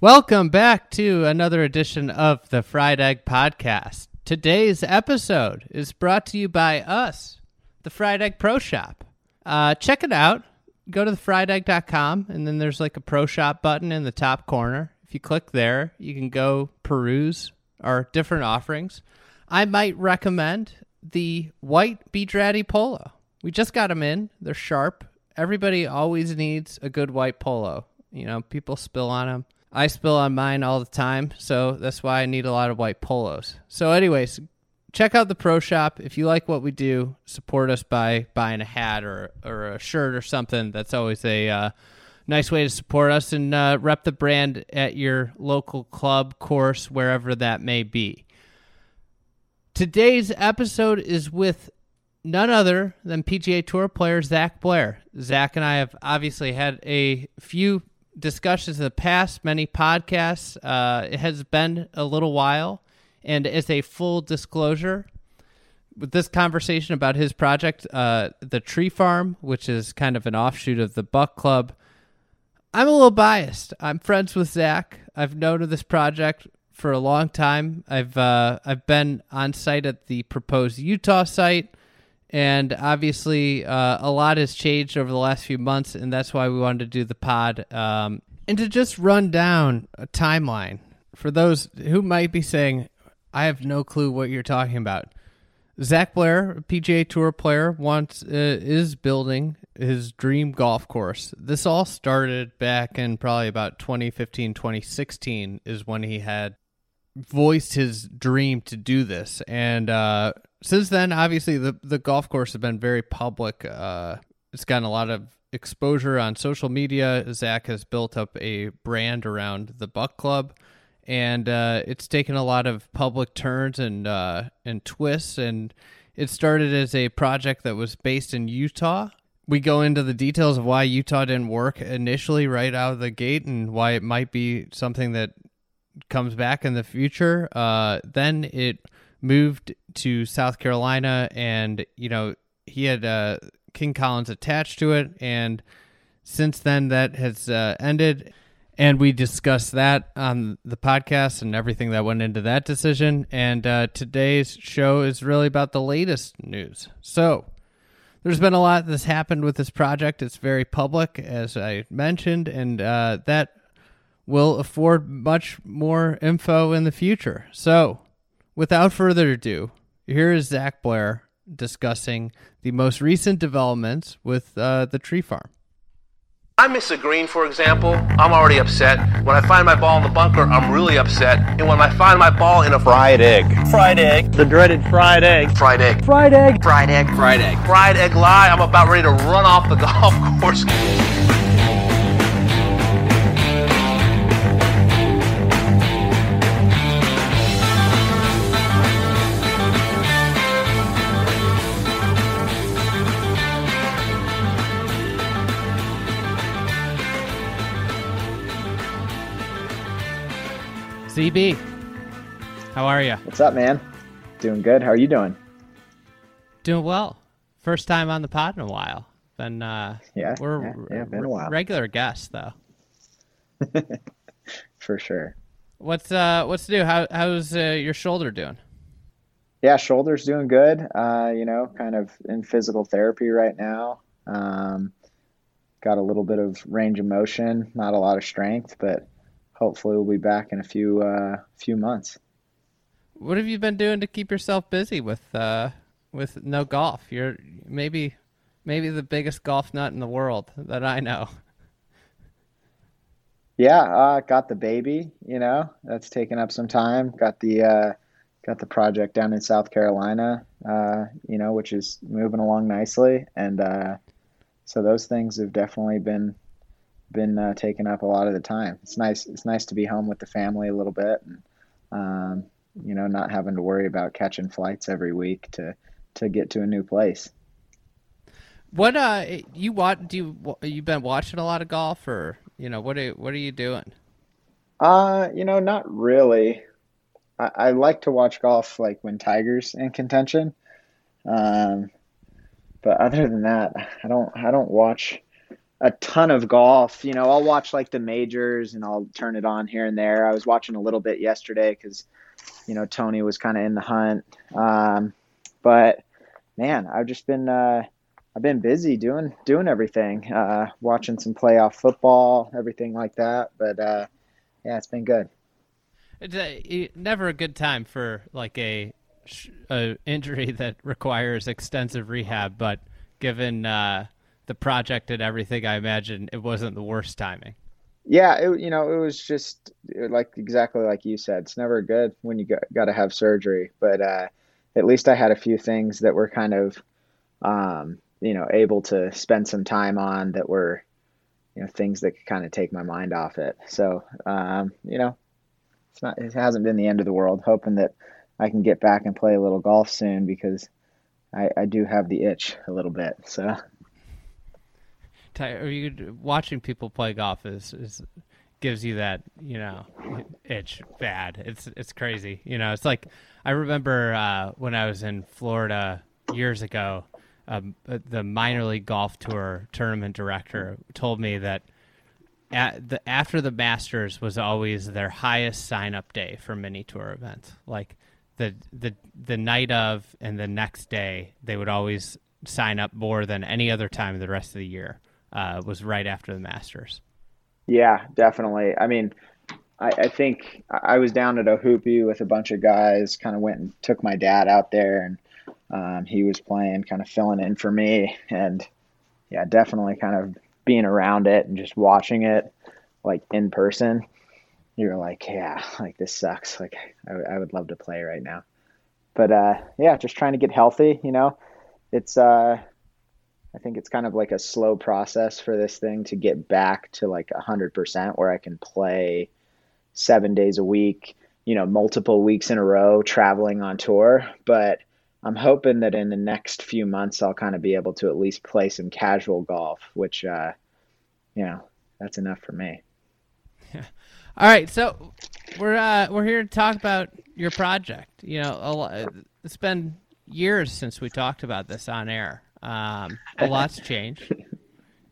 Welcome back to another edition of the Fried Egg Podcast. Today's episode is brought to you by us, the Fried Egg Pro Shop. Uh, check it out. Go to thefriedegg.com, and then there's like a Pro Shop button in the top corner. If you click there, you can go peruse our different offerings. I might recommend the white B. Draddy Polo. We just got them in. They're sharp. Everybody always needs a good white polo. You know, people spill on them. I spill on mine all the time, so that's why I need a lot of white polos. So, anyways, check out the pro shop if you like what we do. Support us by buying a hat or or a shirt or something. That's always a uh, nice way to support us and uh, rep the brand at your local club, course, wherever that may be. Today's episode is with none other than PGA Tour player Zac Blair. Zac and I have obviously had a few discussions in the past, many podcasts. Uh, it has been a little while, and as a full disclosure, with this conversation about his project, uh, the Tree Farm, which is kind of an offshoot of the Buck Club, I'm a little biased. I'm friends with Zac. I've known of this project for a long time. I've uh, I've been on site at the proposed Utah site, and obviously uh, a lot has changed over the last few months, and that's why we wanted to do the pod um, and to just run down a timeline for those who might be saying, "I have no clue what you're talking about." Zac Blair, PGA Tour player, wants uh, is building his dream golf course. This all started back in probably about 2015, 2016 is when he had voiced his dream to do this. And uh, since then, obviously, the, the golf course has been very public. Uh, it's gotten a lot of exposure on social media. Zac has built up a brand around the Buck Club. And uh, it's taken a lot of public turns and uh, and twists, and it started as a project that was based in Utah, we go into the details of why Utah didn't work initially right out of the gate and why it might be something that comes back in the future. Uh, then it moved to South Carolina, and you know he had uh, King Collins attached to it, and since then that has uh, ended. And we discussed that on the podcast and everything that went into that decision. And uh, today's show is really about the latest news. So, there's been a lot that's happened with this project. It's very public, as I mentioned, and uh, that will afford much more info in the future. So, without further ado, here is Zac Blair discussing the most recent developments with uh, the tree farm. I miss a green, for example, I'm already upset. When I find my ball in the bunker, I'm really upset. And when I find my ball in a fried egg, fried egg, the dreaded fried egg, fried egg, fried egg, fried egg, fried egg, fried egg lie, I'm about ready to run off the golf course. CB, how are you? What's up, man? Doing good. How are you doing? Doing well. First time on the pod in a while. Been uh, yeah, we're yeah, yeah, been a while. regular guests though. For sure. What's uh what's new? How how's uh, your shoulder doing? Yeah, shoulder's doing good. Uh, you know, kind of in physical therapy right now. Um, got a little bit of range of motion, not a lot of strength, but hopefully we'll be back in a few uh, few months. What have you been doing to keep yourself busy with uh, with no golf? You're maybe maybe the biggest golf nut in the world that I know. Yeah, uh, got the baby. You know, that's taken up some time. Got the uh, got the project down in South Carolina. Uh, you know, which is moving along nicely, and uh, so those things have definitely been been uh, taking up a lot of the time. It's nice. It's nice to be home with the family a little bit, and um, you know, not having to worry about catching flights every week to to get to a new place. What uh, you watch? Do you you been watching a lot of golf, or you know, what are what are you doing? Uh, you know, not really. I, I like to watch golf like when Tiger's in contention. Um, but other than that, I don't I don't watch a ton of golf. You know, I'll watch like the majors and I'll turn it on here and there. I was watching a little bit yesterday because, you know, Tony was kind of in the hunt. Um, but man, I've just been uh, I've been busy doing doing everything, uh, watching some playoff football, everything like that. But uh, yeah, it's been good. It's a, never a good time for like a, a injury that requires extensive rehab, but given uh, the project and everything, I imagine it wasn't the worst timing. Yeah, it, you know, it was just like exactly like you said. It's never good when you got, got to have surgery, but uh, at least I had a few things that were kind of, um, you know, able to spend some time on that were, you know, things that could kind of take my mind off it. So, um, you know, it's not, it hasn't been the end of the world. Hoping that I can get back and play a little golf soon because I, I do have the itch a little bit. So are you watching people play golf is, is gives you that you know itch bad. It's it's crazy. You know, it's like I remember uh, when I was in Florida years ago. Um, uh, the minor league golf tour tournament director told me that at the, after the Masters was always their highest sign up day for mini tour events. Like the the the night of and the next day, they would always sign up more than any other time the rest of the year uh, was right after the Masters. Yeah, definitely. I mean, I, I think I was down at Ohoopee with a bunch of guys. Kind of went and took my dad out there, and um, he was playing, kind of filling in for me. And yeah, definitely kind of being around it and just watching it like in person. You're like, yeah, like this sucks. Like I, I would love to play right now, but uh, yeah, just trying to get healthy. You know, it's uh, I think it's kind of like a slow process for this thing to get back to like 100% where I can play seven days a week, you know, multiple weeks in a row traveling on tour. But I'm hoping that in the next few months, I'll kind of be able to at least play some casual golf, which, uh, you know, that's enough for me. Yeah. All right. So we're, uh, we're here to talk about your project. You know, a it's been years since we talked about this on air. Um, a lot's changed,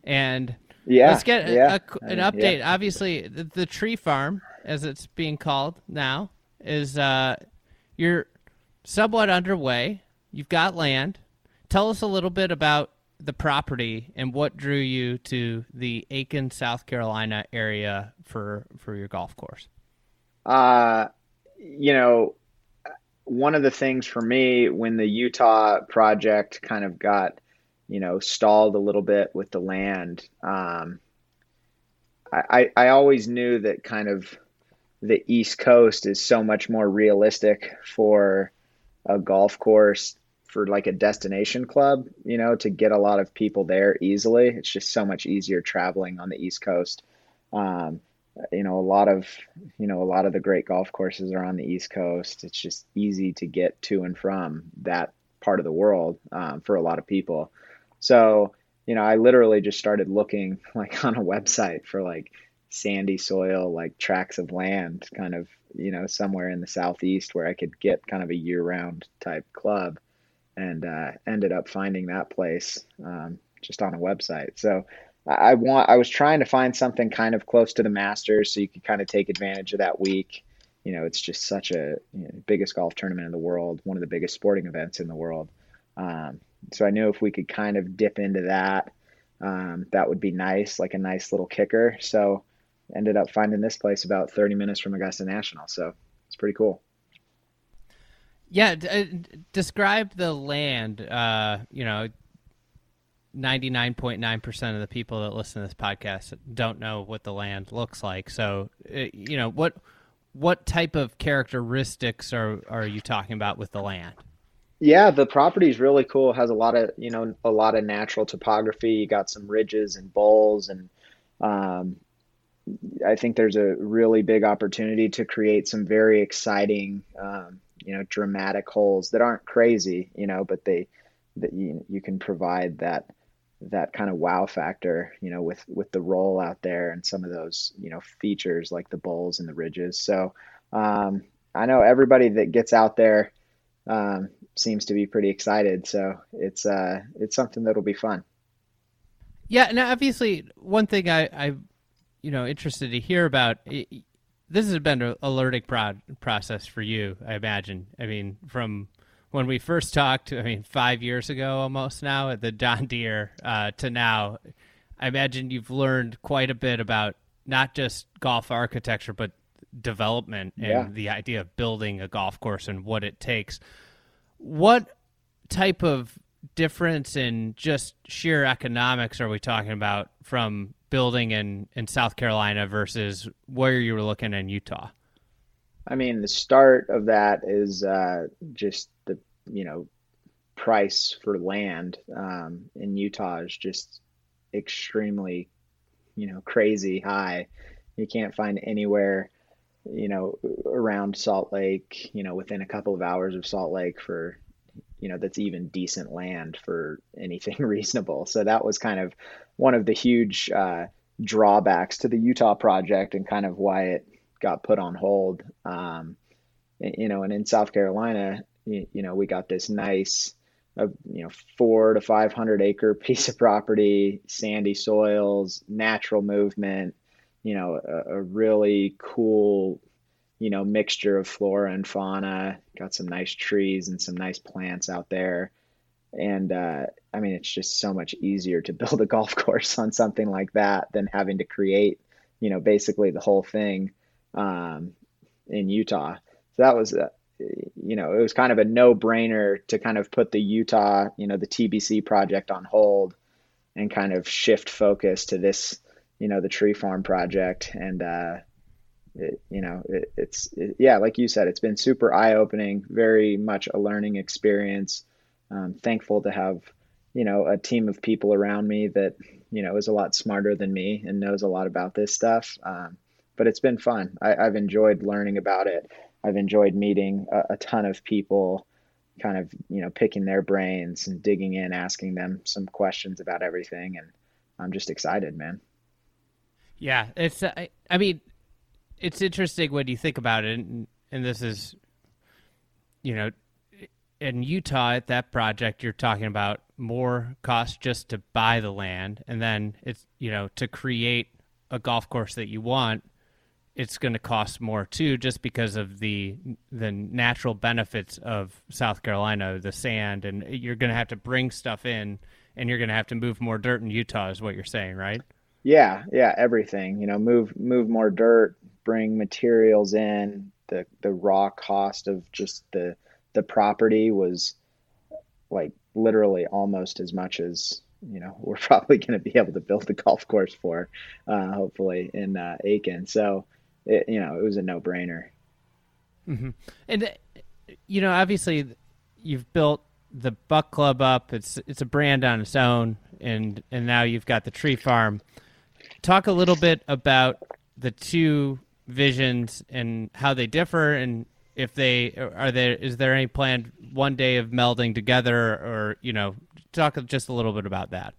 and yeah, let's get yeah. a, an update. Yeah. Obviously, the, the, tree farm, as it's being called now, is uh, you're somewhat underway. You've got land. Tell us a little bit about the property and what drew you to the Aiken, South Carolina area for for your golf course. Uh, you know, one of the things for me when the Utah project kind of got, you know, stalled a little bit with the land, um, I, I always knew that kind of the East Coast is so much more realistic for a golf course for like a destination club, you know, to get a lot of people there easily. It's just so much easier traveling on the East Coast. Um, you know a lot of you know a lot of the great golf courses are on the east coast. It's just easy to get to and from that part of the world um, for a lot of people. So you know i literally just started looking like on a website for like sandy soil like tracts of land kind of you know somewhere in the southeast where i could get kind of a year-round type club and uh, ended up finding that place um, just on a website. So I want I was trying to find something kind of close to the Masters so you could kind of take advantage of that week. You know, it's just such a you know, biggest golf tournament in the world, one of the biggest sporting events in the world. Um, so I knew if we could kind of dip into that, um, that would be nice, like a nice little kicker. So ended up finding this place about 30 minutes from Augusta National. So it's pretty cool. Yeah, d- uh, describe the land. Uh, you know, 99.9% of the people that listen to this podcast don't know what the land looks like. So, uh, you know, what what type of characteristics are are you talking about with the land? Yeah, the property is really cool. It has a lot of, you know, a lot of natural topography. You got some ridges and bowls and um, I think there's a really big opportunity to create some very exciting, um, you know, dramatic holes that aren't crazy, you know, but they that you you can provide that that kind of wow factor, you know, with with the roll out there and some of those, you know, features like the bowls and the ridges. So um, I know everybody that gets out there um, seems to be pretty excited. So it's uh, it's something that'll be fun. Yeah, and obviously, one thing I, I, you know, interested to hear about. This has been a learning pro- process for you, I imagine. I mean, from when we first talked, I mean, five years ago almost now at the John Deere uh, to now, I imagine you've learned quite a bit about not just golf architecture, but development and Yeah. the idea of building a golf course and what it takes. What type of difference in just sheer economics are we talking about from building in, in South Carolina versus where you were looking in Utah? I mean, the start of that is uh, just the you know price for land um, in Utah is just extremely you know crazy high. You can't find anywhere you know around Salt Lake, you know, within a couple of hours of Salt Lake for you know that's even decent land for anything reasonable. So that was kind of one of the huge uh, drawbacks to the Utah project and kind of why it got put on hold. Um, you know, and in South Carolina, you, you know, we got this nice, uh, you know, four to 500 acre piece of property, sandy soils, natural movement, you know, a, a really cool, you know, mixture of flora and fauna. Got some nice trees and some nice plants out there. And uh, I mean, it's just so much easier to build a golf course on something like that than having to create, you know, basically the whole thing um, in Utah. So that was, uh, you know, it was kind of a no-brainer to kind of put the Utah, you know, the TBC project on hold and kind of shift focus to this, you know, the tree farm project. And, uh, it, you know, it, it's, it, yeah, like you said, it's been super eye-opening, very much a learning experience. Um, thankful to have, you know, a team of people around me that, you know, is a lot smarter than me and knows a lot about this stuff. Um, but it's been fun. I, I've enjoyed learning about it. I've enjoyed meeting a, a ton of people, kind of, you know, picking their brains and digging in, asking them some questions about everything. And I'm just excited, man. Yeah, it's. uh, I, I mean, it's interesting when you think about it, and, and this is, you know, in Utah at that project, you're talking about more cost just to buy the land, and then it's you know to create a golf course that you want, it's going to cost more too, just because of the the natural benefits of South Carolina, the sand, and you're going to have to bring stuff in, and you're going to have to move more dirt in Utah, is what you're saying, right? Yeah, yeah, everything. You know, move move more dirt, bring materials in. The the raw cost of just the the property was like literally almost as much as you know we're probably going to be able to build the golf course for, uh, hopefully in uh, Aiken. So, it, you know, it was a no brainer. Mm-hmm. And uh, you know, obviously, you've built the Buck Club up. It's it's a brand on its own, and and now you've got the Tree Farm. Talk a little bit about the two visions and how they differ, and if they are there. Is there any plan one day of melding together, or you know, talk just a little bit about that.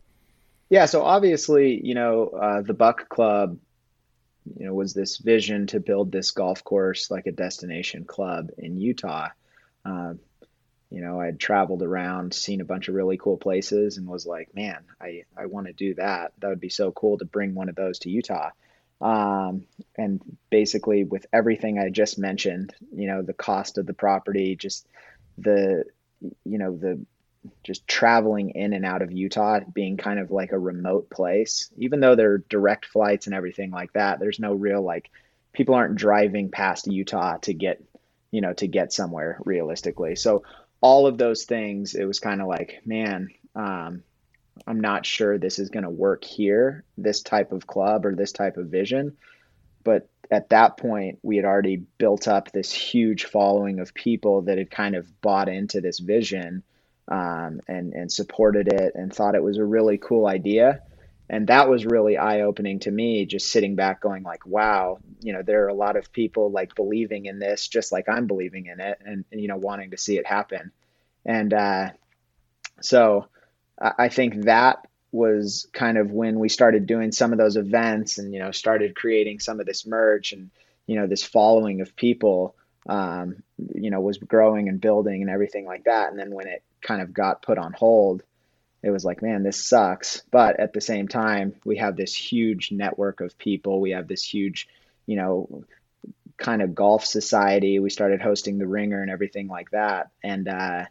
Yeah, so obviously, you know, uh, the Buck Club, you know, was this vision to build this golf course like a destination club in Utah. Uh, you know, I had traveled around, seen a bunch of really cool places, and was like, man, I, I want to do that. That would be so cool to bring one of those to Utah. Um, and basically, with everything I just mentioned, you know, the cost of the property, just the, you know, the just traveling in and out of Utah being kind of like a remote place, even though there are direct flights and everything like that, there's no real like people aren't driving past Utah to get, you know, to get somewhere realistically. So all of those things, it was kind of like, man, um, I'm not sure this is going to work here, this type of club or this type of vision. But at that point, we had already built up this huge following of people that had kind of bought into this vision um, and and supported it and thought it was a really cool idea. And that was really eye opening to me, just sitting back going like, wow, you know, there are a lot of people like believing in this, just like I'm believing in it and, and you know, wanting to see it happen. And uh, so I think that was kind of when we started doing some of those events and, you know, started creating some of this merch and, you know, this following of people, um, you know, was growing and building and everything like that. And then when it kind of got put on hold, it was like, man, this sucks. But at the same time, we have this huge network of people. We have this huge, you know, kind of golf society. We started hosting the ringer and everything like that. And, uh,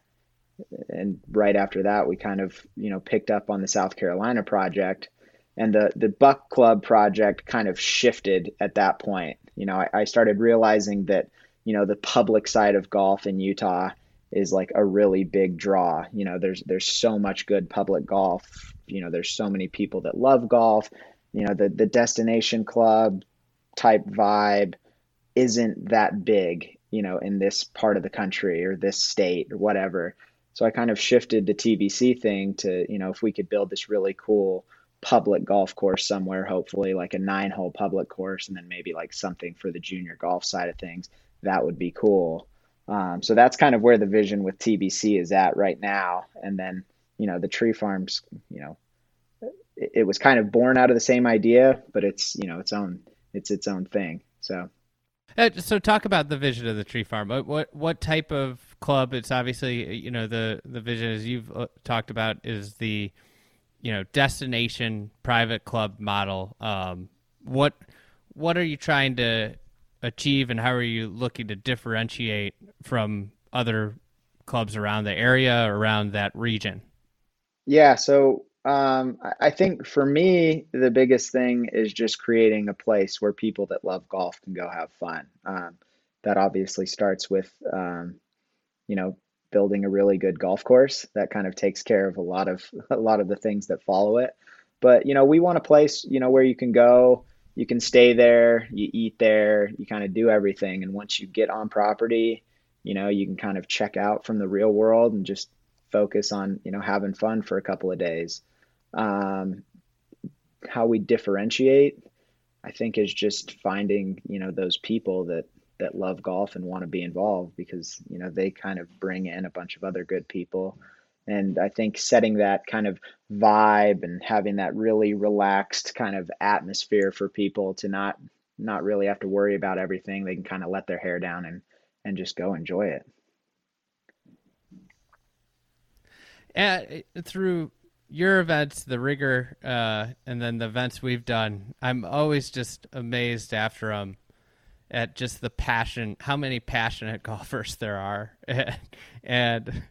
and right after that, we kind of, you know, picked up on the South Carolina project and the, the Buck Club project kind of shifted at that point. You know, I, I started realizing that, you know, the public side of golf in Utah is like a really big draw. You know, there's there's so much good public golf. You know, there's so many people that love golf. You know, the the destination club type vibe isn't that big, you know, in this part of the country or this state or whatever. So I kind of shifted the TBC thing to, you know, if we could build this really cool public golf course somewhere, hopefully like a nine hole public course, and then maybe like something for the junior golf side of things, that would be cool. Um, so that's kind of where the vision with TBC is at right now. And then, you know, the tree farms, you know, it, it, was kind of born out of the same idea, but it's, you know, its own, it's its own thing. So, uh, so talk about the vision of the tree farm. What, what, what type of club? It's obviously, you know, the, the vision as you've uh, talked about is the, you know, destination private club model. Um, what, what are you trying to achieve, and how are you looking to differentiate from other clubs around the area, around that region? Yeah, so um, I think for me, the biggest thing is just creating a place where people that love golf can go have fun. Um, that obviously starts with, um, you know, building a really good golf course. That kind of takes care of a lot of a lot of the things that follow it. But you know, we want a place, you know, where you can go you can stay there, you eat there, you kind of do everything. And once you get on property, you know, you can kind of check out from the real world and just focus on, you know, having fun for a couple of days. Um, how we differentiate, I think, is just finding, you know, those people that that love golf and want to be involved because you know they kind of bring in a bunch of other good people and I think setting that kind of vibe and having that really relaxed kind of atmosphere for people to not not really have to worry about everything. They can kind of let their hair down and and just go enjoy it. And through your events, the ringer, uh, and then the events we've done, I'm always just amazed after them at just the passion, how many passionate golfers there are, and, and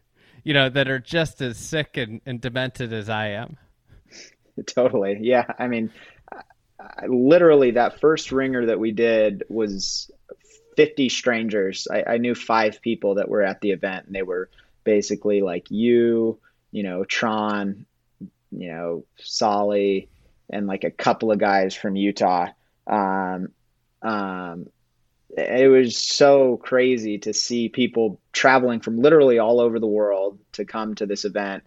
you know, that are just as sick and, and demented as I am. Totally. Yeah. I mean, I, literally, that first ringer that we did was 50 strangers. I, I knew five people that were at the event, and they were basically like you, you know, Tron, you know, Solly, and like a couple of guys from Utah. Um, um, it was so crazy to see people traveling from literally all over the world to come to this event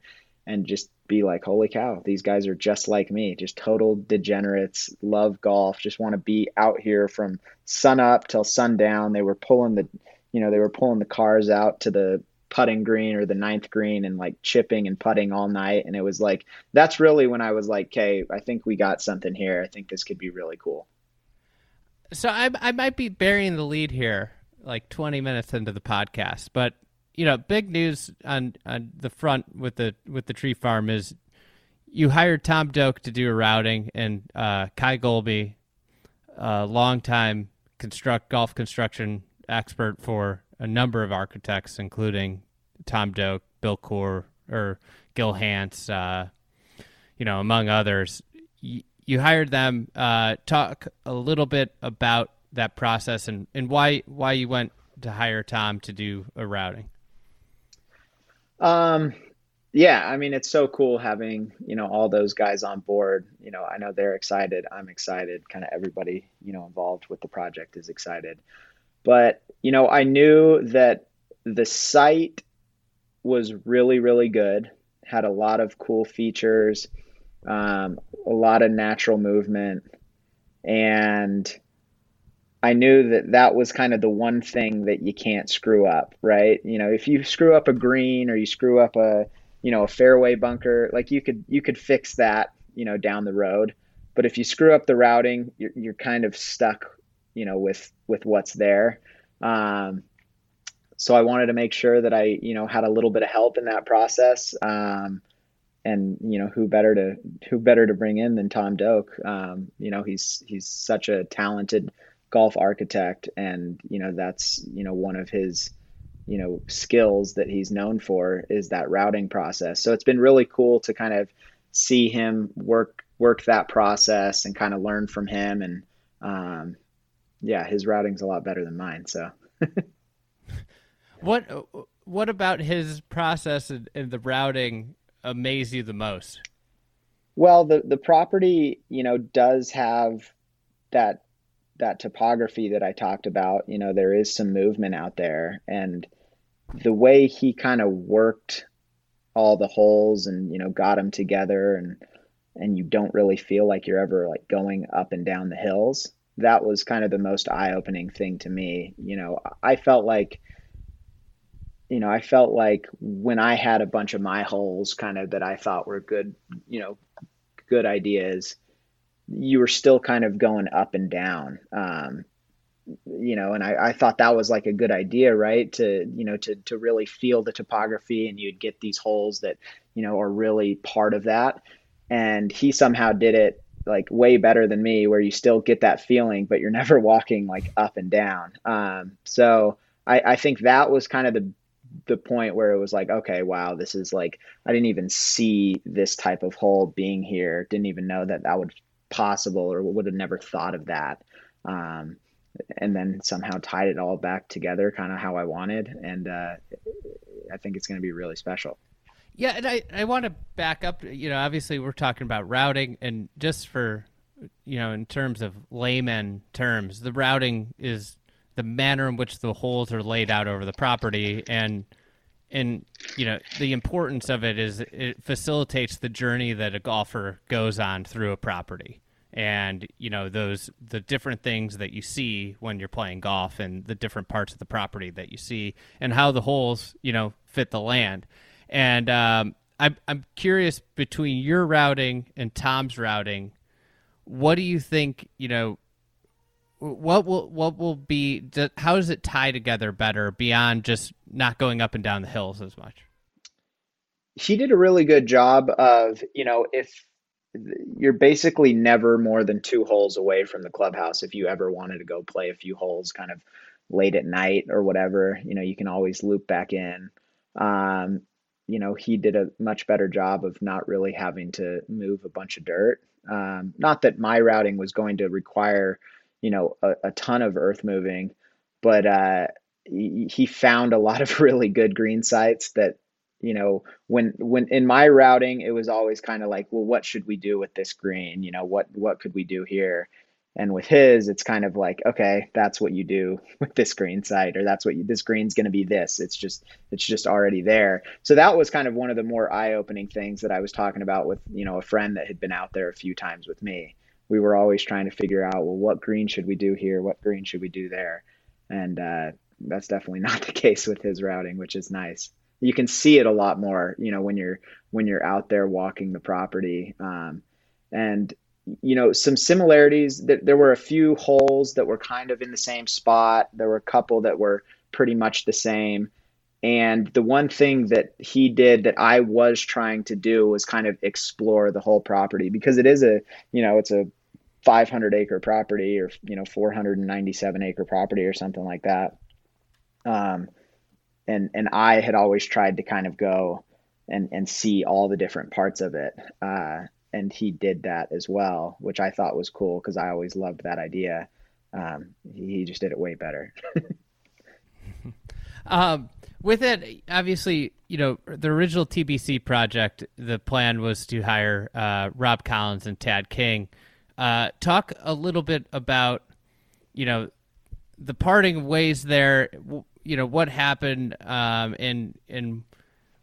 and just be like, holy cow, these guys are just like me, just total degenerates, love golf, just want to be out here from sun up till sundown. They were pulling the, you know, they were pulling the cars out to the putting green or the ninth green and like chipping and putting all night. And it was like, that's really when I was like, okay, I think we got something here. I think this could be really cool. So I I might be burying the lead here, like 20 minutes into the podcast, but you know, big news on on the front with the with the tree farm is you hired Tom Doak to do a routing, and uh, Kye Goalby, a longtime construct golf construction expert for a number of architects, including Tom Doak, Bill Coore, or Gil Hanse, uh, you know, among others you hired them. Uh, talk a little bit about that process and, and why why you went to hire Tom to do a routing. Um, yeah, I mean it's so cool having you know all those guys on board. You know, I know they're excited. I'm excited. Kind of everybody you know involved with the project is excited. But you know, I knew that the site was really really good. Had a lot of cool features um, a lot of natural movement, and I knew that that was kind of the one thing that you can't screw up, right? You know, if you screw up a green or you screw up a, you know, a fairway bunker, like you could you could fix that, you know, down the road. But if you screw up the routing, you're, you're kind of stuck, you know, with with what's there. Um, so I wanted to make sure that I, you know, had a little bit of help in that process. Um, and you know who better to who better to bring in than Tom Doak? Um, you know he's he's such a talented golf architect, and you know that's you know one of his you know skills that he's known for is that routing process. So it's been really cool to kind of see him work work that process and kind of learn from him and um, yeah, his routing's a lot better than mine. So what what about his process and, the routing amaze you the most? Well, the the property, you know, does have that that topography that I talked about. You know, there is some movement out there, and the way he kind of worked all the holes and you know got them together and and you don't really feel like you're ever like going up and down the hills that was kind of the most eye-opening thing to me you know i felt like you know, I felt like when I had a bunch of my holes kind of that I thought were good, you know, good ideas, you were still kind of going up and down. Um, you know, and I, I thought that was like a good idea, right? To, you know, to, to really feel the topography and you'd get these holes that, you know, are really part of that. And he somehow did it like way better than me, where you still get that feeling, but you're never walking like up and down. Um, so I, I think that was kind of the the point where it was like, okay, wow, this is like I didn't even see this type of hole being here. Didn't even know that that would possible or would have never thought of that. Um, and then somehow tied it all back together, kind of how I wanted, and uh, I think it's going to be really special. Yeah, and I, I want to back up. You know, obviously we're talking about routing, and just for you know, in terms of layman terms, the routing is the manner in which the holes are laid out over the property and and you know the importance of it is it facilitates the journey that a golfer goes on through a property. And you know those the different things that you see when you're playing golf and the different parts of the property that you see and how the holes you know fit the land. And um, I'm, I'm curious between your routing and tom's routing what do you think you know what will what will be how does it tie together better beyond just not going up and down the hills as much? He did a really good job of you know if you're basically never more than two holes away from the clubhouse if you ever wanted to go play a few holes kind of late at night or whatever you know you can always loop back in. Um, you know he did a much better job of not really having to move a bunch of dirt. Um, not that my routing was going to require you know a, a ton of earth moving, but uh, he, found a lot of really good green sites that you know when when in my routing it was always kind of like well what should we do with this green? You know what what could we do here? And with his it's kind of like okay that's what you do with this green site or that's what you, this green's going to be this. It's just it's just already there. So that was kind of one of the more eye-opening things that i was talking about with you know a friend that had been out there a few times with me we were always trying to figure out, well, what green should we do here? What green should we do there? And uh, that's definitely not the case with his routing, which is nice. You can see it a lot more, you know, when you're when you're out there walking the property. Um, and you know, some similarities. That there were a few holes that were kind of in the same spot. There were a couple that were pretty much the same. And the one thing that he did that I was trying to do was kind of explore the whole property because it is a, you know, it's a 500 acre property or you know 497 acre property or something like that. Um, and and i had always tried to kind of go and and see all the different parts of it. Uh, and he did that as well which i thought was cool because i always loved that idea. Um, he just did it way better. Um, with it obviously you know the original tbc project the plan was to hire uh, rob collins and tad king uh, talk a little bit about, you know, the parting ways there. You know what happened, um, and and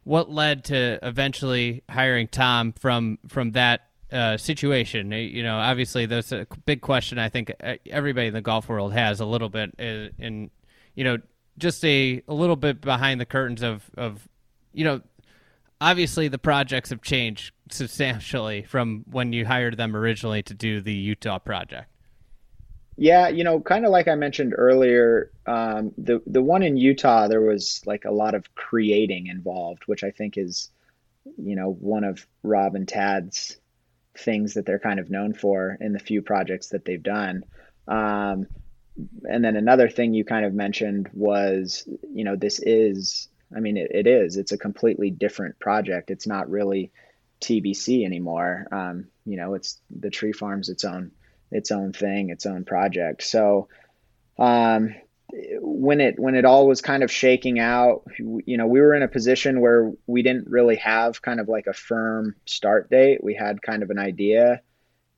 what led to eventually hiring Tom from from that uh, situation. You know, obviously that's a big question. I think uh, everybody in the golf world has a little bit, uh, in you know, just a a little bit behind the curtains of of you know obviously the projects have changed substantially from when you hired them originally to do the Utah project. Yeah, you know, kind of like I mentioned earlier, um, the the one in Utah, there was like a lot of creating involved, which I think is you know, one of Rob and Tad's things that they're kind of known for in the few projects that they've done. Um, and then another thing you kind of mentioned was, you know, this is, I mean, it, it is, it's a completely different project. It's not really TBC anymore. Um, you know, it's the tree farm's its own, its own thing, its own project. So, um, when it when it all was kind of shaking out you know we were in a position where we didn't really have kind of like a firm start date we had kind of an idea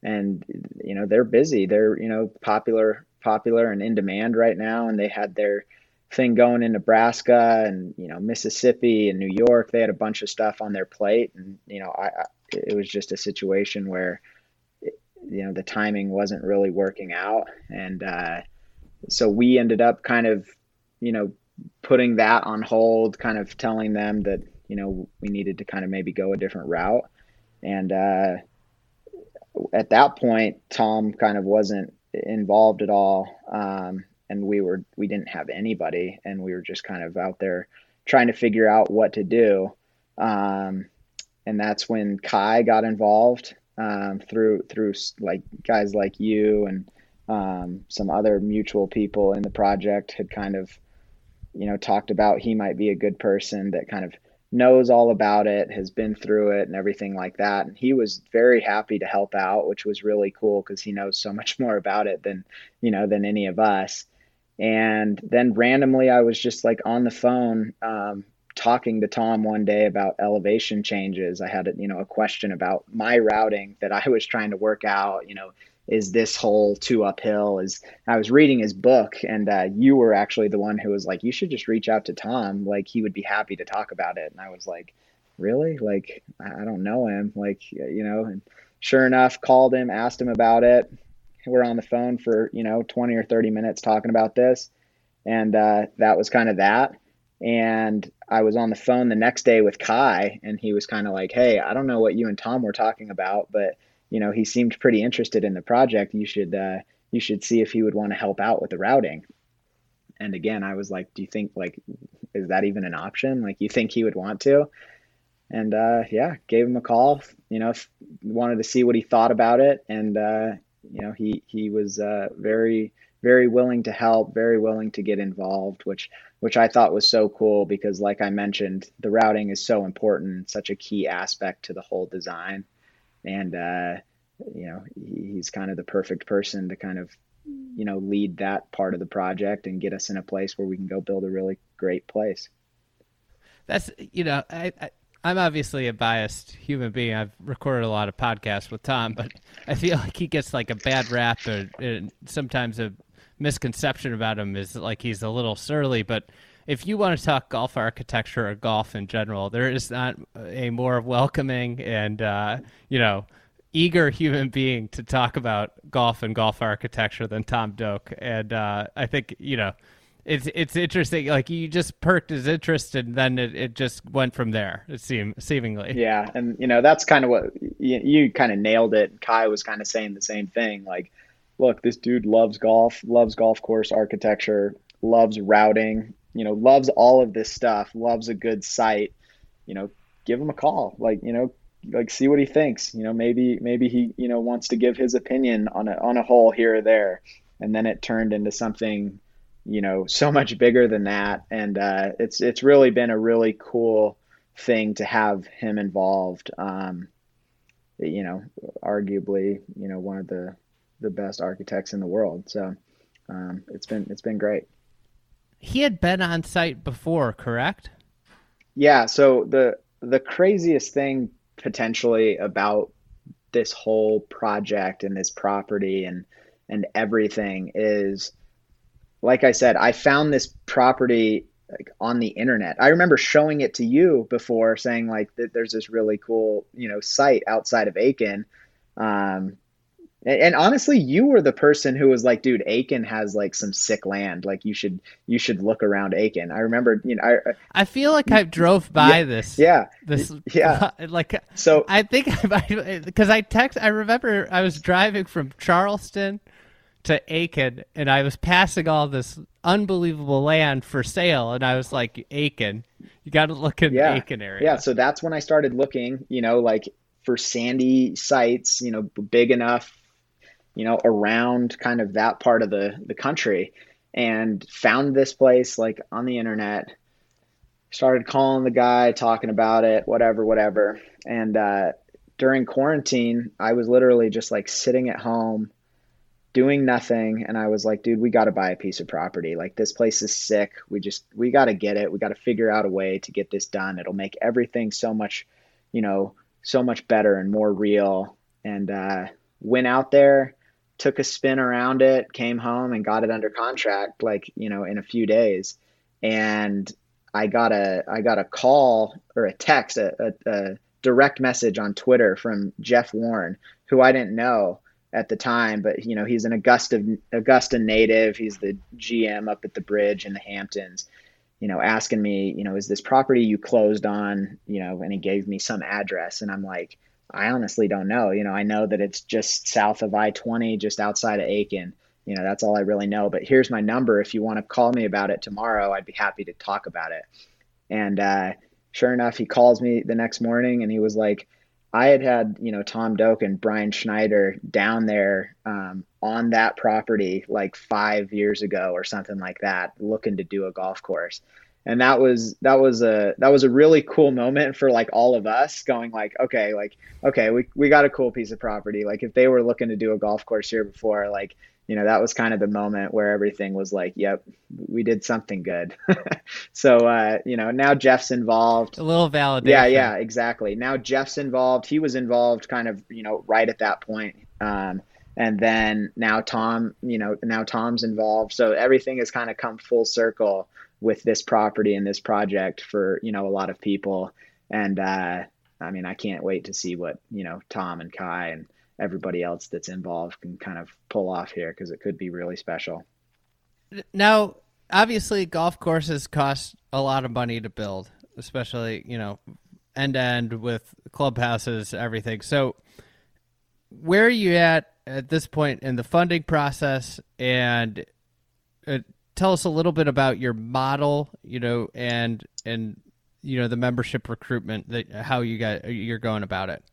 and you know they're busy they're you know popular popular and in demand right now and they had their thing going in Nebraska and you know Mississippi and New York they had a bunch of stuff on their plate and you know I, I it was just a situation where you know the timing wasn't really working out and uh so we ended up kind of, you know, putting that on hold, kind of telling them that, you know, we needed to kind of maybe go a different route. And uh, at that point, Tom kind of wasn't involved at all. Um, and we were, we didn't have anybody and we were just kind of out there trying to figure out what to do. Um, and that's when Kye got involved um, through, through like guys like you and, um, some other mutual people in the project had kind of, you know, talked about he might be a good person that kind of knows all about it, has been through it, and everything like that. And he was very happy to help out, which was really cool because he knows so much more about it than, you know, than any of us. And then randomly, I was just like on the phone um, talking to Tom one day about elevation changes. I had, a, you know, a question about my routing that I was trying to work out. You know, is this hole too uphill? Is i was reading his book and uh, you were actually the one who was like you should just reach out to tom. Like he would be happy to talk about it. And i was like really? Like i don't know him. Like you know and sure enough called him asked him about it we're on the phone for you know 20 or 30 minutes talking about this and uh, that was kind of that and i was on the phone the next day with kye and he was kind of like hey i don't know what you and tom were talking about but you know, he seemed pretty interested in the project. You should uh, you should see if he would want to help out with the routing. And again, I was like, do you think like is that even an option? Like, you think he would want to? And uh, yeah, gave him a call. You know, wanted to see what he thought about it, and uh, you know, he he was uh, very very willing to help, very willing to get involved, which which I thought was so cool because, like I mentioned, the routing is so important, such a key aspect to the whole design and uh, you know he's kind of the perfect person to kind of you know lead that part of the project and get us in a place where we can go build a really great place. That's you know I, I I'm obviously a biased human being. I've recorded a lot of podcasts with Tom, but I feel like he gets like a bad rap, or, sometimes a misconception about him is like he's a little surly. But if you want to talk golf architecture or golf in general, there is not a more welcoming and uh, you know eager human being to talk about golf and golf architecture than Tom Doak. And uh, I think you know it's it's interesting. Like you just perked his interest, and then it, it just went from there. It seemed seemingly. Yeah, and you know that's kind of what you, you kind of nailed it. Kye was kind of saying the same thing. Like, look, this dude loves golf, loves golf course architecture, loves routing, you know, loves all of this stuff, loves a good site, you know, give him a call. Like, you know, like see what he thinks. You know, maybe maybe he, you know, wants to give his opinion on a on a hole here or there. And then it turned into something, you know, so much bigger than that. And uh, it's it's really been a really cool thing to have him involved. Um, you know, arguably, you know, one of the the best architects in the world. So um, it's been it's been great he had been on site before, correct? Yeah. So the the craziest thing potentially about this whole project and this property and and everything is like I said, I found this property like on the internet. I remember showing it to you before saying like that there's this really cool, you know, site outside of Aiken. Um, and, and, honestly, you were the person who was like, "Dude, Aiken has like some sick land. Like you should you should look around Aiken." I remember, you know, I I feel like I drove by yeah, this. Yeah, this yeah. Like so, I think I because I text. I remember I was driving from Charleston to Aiken, and I was passing all this unbelievable land for sale, and I was like, Aiken, you got to look in yeah. the Aiken area. Yeah, so that's when I started looking, you know, like for sandy sites, you know, big enough, you know, around kind of that part of the the country, and found this place like on the internet. Started calling the guy, talking about it, whatever, whatever, and uh, during quarantine, I was literally just like sitting at home doing nothing. And i was like dude we got to buy a piece of property. Like this place is sick. We just we got to get it. We got to figure out a way to get this done. It'll make everything so much you know so much better and more real. And uh, went out there took a spin around it came home and got it under contract like you know in a few days. And i got a i got a call or a text a, a, a direct message on twitter from jeff warren who i didn't know at the time, but you know he's an Augusta Augusta native. He's the GM up at the bridge in the Hamptons. You know, asking me, you know, is this property you closed on? You know, and he gave me some address, and I'm like, I honestly don't know. You know, I know that it's just south of I twenty, just outside of Aiken. You know, that's all I really know. But here's my number. If you want to call me about it tomorrow, I'd be happy to talk about it. And uh, sure enough, he calls me the next morning, and he was like I had had, you know, Tom Doak and Brian Schneider down there um, on that property like five years ago or something like that, looking to do a golf course. And that was that was a that was a really cool moment for like all of us going like okay like okay we we got a cool piece of property like if they were looking to do a golf course here before like you know that was kind of the moment where everything was like yep we did something good. So uh, you know now jeff's involved. A little validation. Yeah yeah exactly. Now jeff's involved. He was involved kind of you know right at that point. Um, and then now tom you know now tom's involved. So everything has kind of come full circle with this property and this project for you know a lot of people. And uh, i mean i can't wait to see what you know tom and kye and everybody else that's involved can kind of pull off here because it could be really special. Now, obviously, golf courses cost a lot of money to build, especially you know end to end with clubhouses, everything. So, where are you at at this point in the funding process? And uh, tell us a little bit about your model, you know, and and you know the membership recruitment that how you got you're going about it.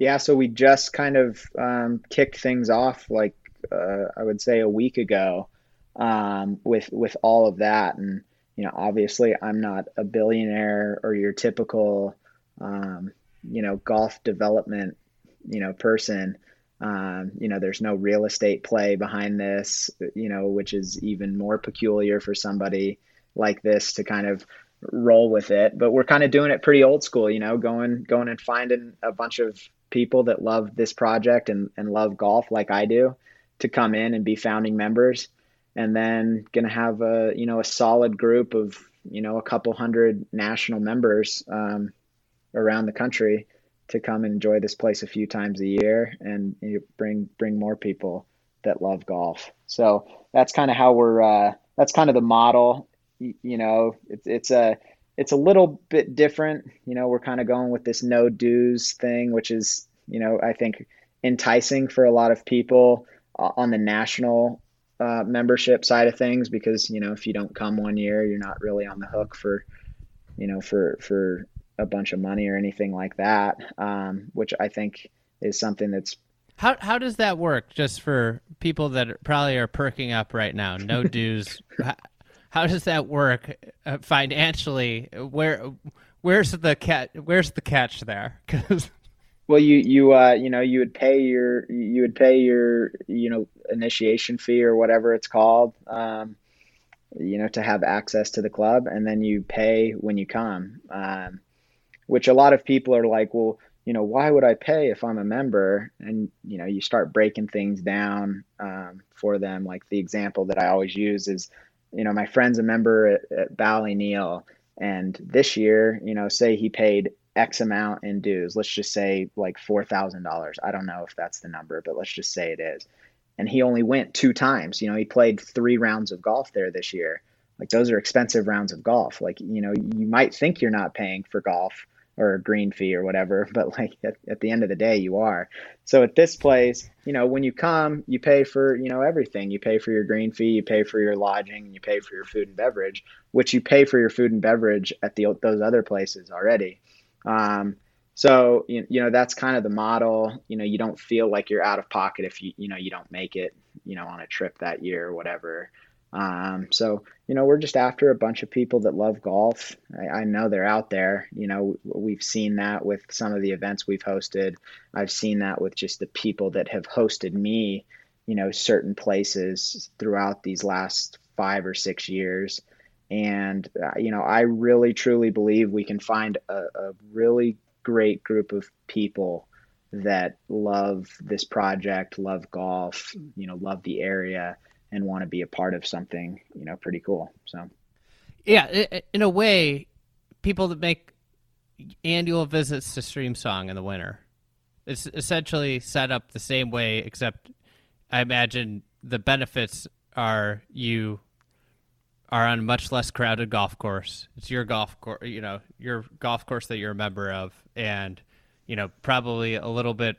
Yeah, so we just kind of um, kicked things off, like uh, I would say a week ago, um, with with all of that. And you know, obviously, I'm not a billionaire or your typical, um, you know, golf development, you know, person. Um, you know, there's no real estate play behind this, you know, which is even more peculiar for somebody like this to kind of roll with it. But we're kind of doing it pretty old school, you know, going going and finding a bunch of people that love this project and, and love golf like I do to come in and be founding members and then going to have a you know a solid group of you know a couple hundred national members um, around the country to come and enjoy this place a few times a year and you know, bring bring more people that love golf. So that's kind of how we're uh, that's kind of the model. You, you know it's it's a it's a little bit different. You know, we're kind of going with this no dues thing, which is, you know, I think enticing for a lot of people uh, on the national uh, membership side of things because, you know, if you don't come one year, you're not really on the hook for, you know, for, for a bunch of money or anything like that, um, which I think is something that's how how does that work? Just for people that probably are perking up right now, no dues how does that work uh, financially? Where where's the cat? Where's the catch there? Because well, you you uh, you know you would pay your you would pay your you know initiation fee or whatever it's called. Um, you know to have access to the club, and then you pay when you come. Um, which a lot of people are like, well, you know, why would I pay if I'm a member? And you know, you start breaking things down um, for them. Like the example that I always use is you know, my friend's a member at, at Ballyneal, and this year, you know, say he paid X amount in dues. Let's just say like four thousand dollars. I don't know if that's the number, but let's just say it is. And he only went two times. You know, he played three rounds of golf there this year. Like those are expensive rounds of golf. Like you know, you might think you're not paying for golf or a green fee or whatever, but like at, at the end of the day, you are. So at this place, you know, when you come, you pay for, you know, everything. You pay for your green fee, you pay for your lodging, and you pay for your food and beverage, which you pay for your food and beverage at the those other places already. Um, so you, you know that's kind of the model. You know, you don't feel like you're out of pocket if you you know you don't make it, you know, on a trip that year or whatever. Um, so, you know, we're just after a bunch of people that love golf. I, I, know they're out there. You know, we've seen that with some of the events we've hosted. I've seen that with just the people that have hosted me, you know, certain places throughout these last five or six years. And, uh, you know, I really truly believe we can find a, a really great group of people that love this project, love golf, you know, love the area and want to be a part of something, you know, pretty cool. So, yeah, in a way, people that make annual visits to Streamsong in the winter, it's essentially set up the same way, except I imagine the benefits are you are on a much less crowded golf course. It's your golf course, you know, your golf course that you're a member of, and you know, probably a little bit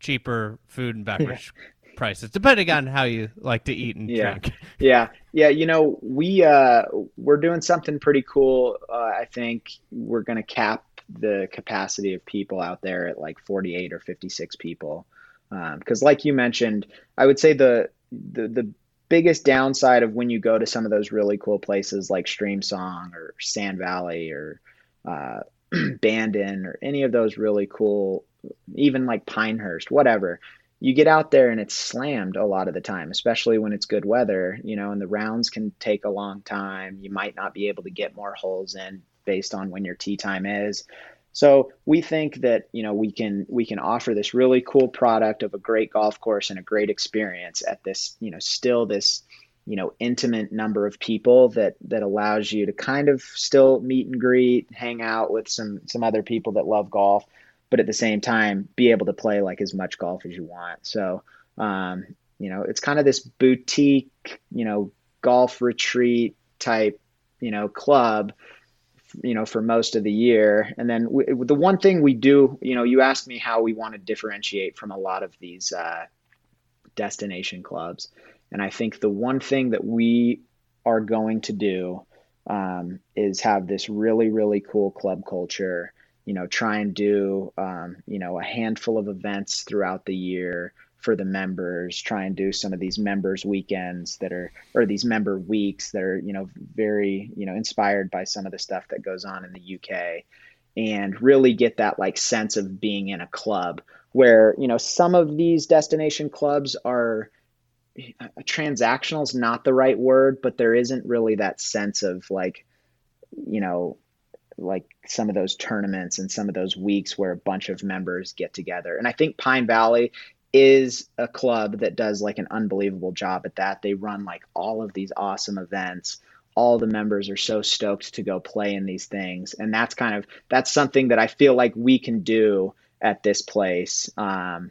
cheaper food and beverage prices, depending on how you like to eat and yeah. drink. Yeah, yeah. You know, we uh, we're doing something pretty cool. Uh, I think we're going to cap the capacity of people out there at like 48 or 56 people, because, um, like you mentioned, I would say the the the biggest downside of when you go to some of those really cool places like Streamsong or Sand Valley or uh, Bandon or any of those really cool, even like Pinehurst, whatever you get out there and it's slammed a lot of the time, especially when it's good weather, you know, and the rounds can take a long time. You might not be able to get more holes in based on when your tee time is. So we think that, you know, we can we can offer this really cool product of a great golf course and a great experience at this, you know, still this, you know, intimate number of people that that allows you to kind of still meet and greet, hang out with some some other people that love golf but at the same time be able to play like as much golf as you want. So, um, you know, it's kind of this boutique, you know, golf retreat type, you know, club, you know, for most of the year. And then we, the one thing we do, you know, you asked me how we want to differentiate from a lot of these uh, destination clubs. And I think the one thing that we are going to do um, is have this really, really cool club culture you know, try and do, um, you know, a handful of events throughout the year for the members, try and do some of these members weekends that are, or these member weeks that are, you know, very, you know, inspired by some of the stuff that goes on in the UK and really get that like sense of being in a club where, you know, some of these destination clubs are, transactional is not the right word, but there isn't really that sense of like, you know, like some of those tournaments and some of those weeks where a bunch of members get together. And I think Pine Valley is a club that does like an unbelievable job at that. They run like all of these awesome events. All the members are so stoked to go play in these things. And that's kind of that's something that I feel like we can do at this place. Um,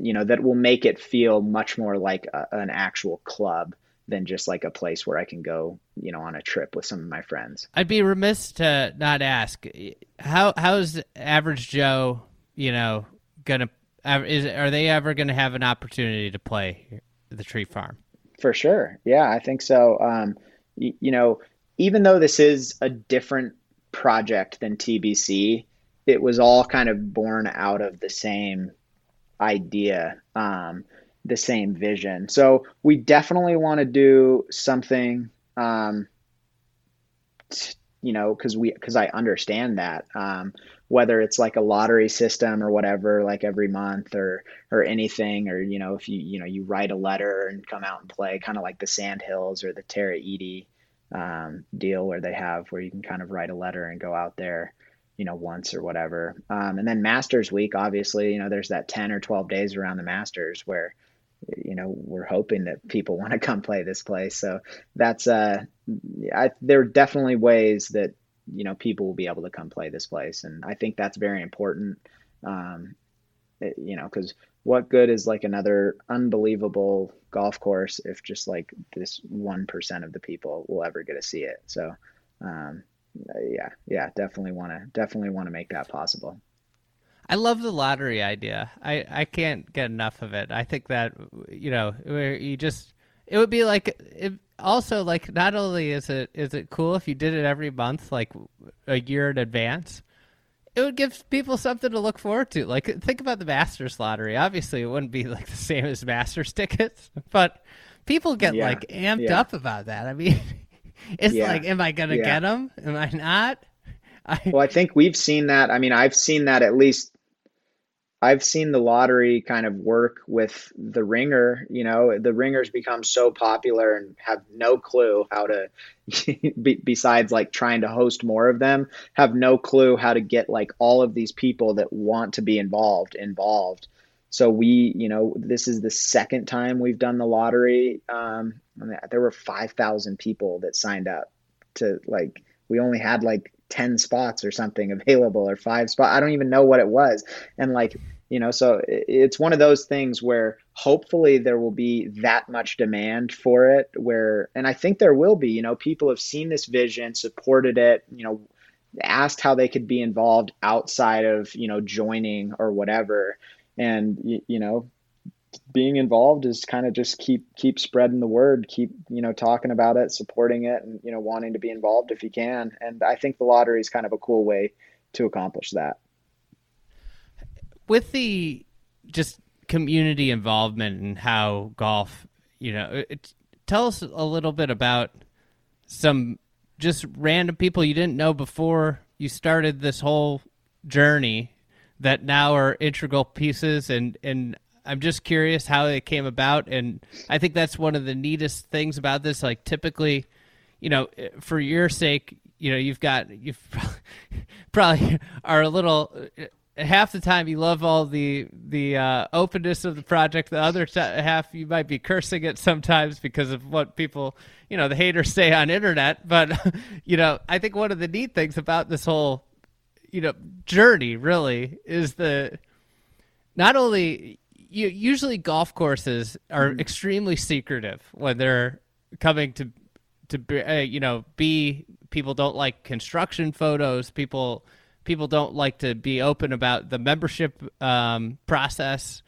you know, that will make it feel much more like a, an actual club than just like a place where I can go, you know, on a trip with some of my friends. I'd be remiss to not ask how how's average Joe, you know, gonna is are they ever going to have an opportunity to play the tree farm? For sure, yeah, I think so. Um, you, you know, even though this is a different project than TBC, it was all kind of born out of the same idea. Um, the same vision. So we definitely want to do something, um, t- you know, because we because I understand that um, whether it's like a lottery system or whatever, like every month or or anything, or you know, if you you know you write a letter and come out and play, kind of like the Sand Hills or the Tara Iti um, deal where they have where you can kind of write a letter and go out there you know once or whatever um, and then masters week obviously you know there's that 10 or 12 days around the masters where you know we're hoping that people want to come play this place. So that's uh I, there are definitely ways that you know people will be able to come play this place. And i think that's very important um it, you know because what good is like another unbelievable golf course if just like this 1% of the people will ever get to see it? So um yeah, yeah, definitely want to definitely want to make that possible. I love the lottery idea. I, I can't get enough of it. I think that you know where you just it would be like it, also like not only is it is it cool if you did it every month like a year in advance, it would give people something to look forward to. Like think about the Masters lottery. Obviously, it wouldn't be like the same as Masters tickets, but people get yeah. like amped yeah. up about that. I mean, it's yeah. like, am I gonna get them? Am I not? I... Well, I think we've seen that. I mean, I've seen that at least I've seen the lottery kind of work with the ringer. You know, the ringers become so popular and have no clue how to, besides like trying to host more of them, have no clue how to get like all of these people that want to be involved involved. So we, you know, this is the second time we've done the lottery. Um, there were five thousand people that signed up to like. We only had like 10 spots or something available or five spots. I don't even know what it was. And like, you know, so it's one of those things where hopefully there will be that much demand for it where, and I think there will be, you know, people have seen this vision, supported it, you know, asked how they could be involved outside of, you know, joining or whatever. And, you, you know, being involved is kind of just keep keep spreading the word keep you know talking about it supporting it and you know wanting to be involved if you can. And i think the lottery is kind of a cool way to accomplish that. With the just community involvement and how golf you know it, tell us a little bit about some just random people you didn't know before you started this whole journey that now are integral pieces and and I'm just curious how it came about, and I think that's one of the neatest things about this. Like typically, you know, for your sake, you know, you've got you've probably are a little half the time you love all the the uh, openness of the project. The other t- half you might be cursing it sometimes because of what people, you know, the haters say on internet. But you know, I think one of the neat things about this whole, you know, journey really is the not only you, usually golf courses are mm-hmm. extremely secretive when they're coming to to be, uh, you know be people don't like construction photos. People people don't like to be open about the membership um, process.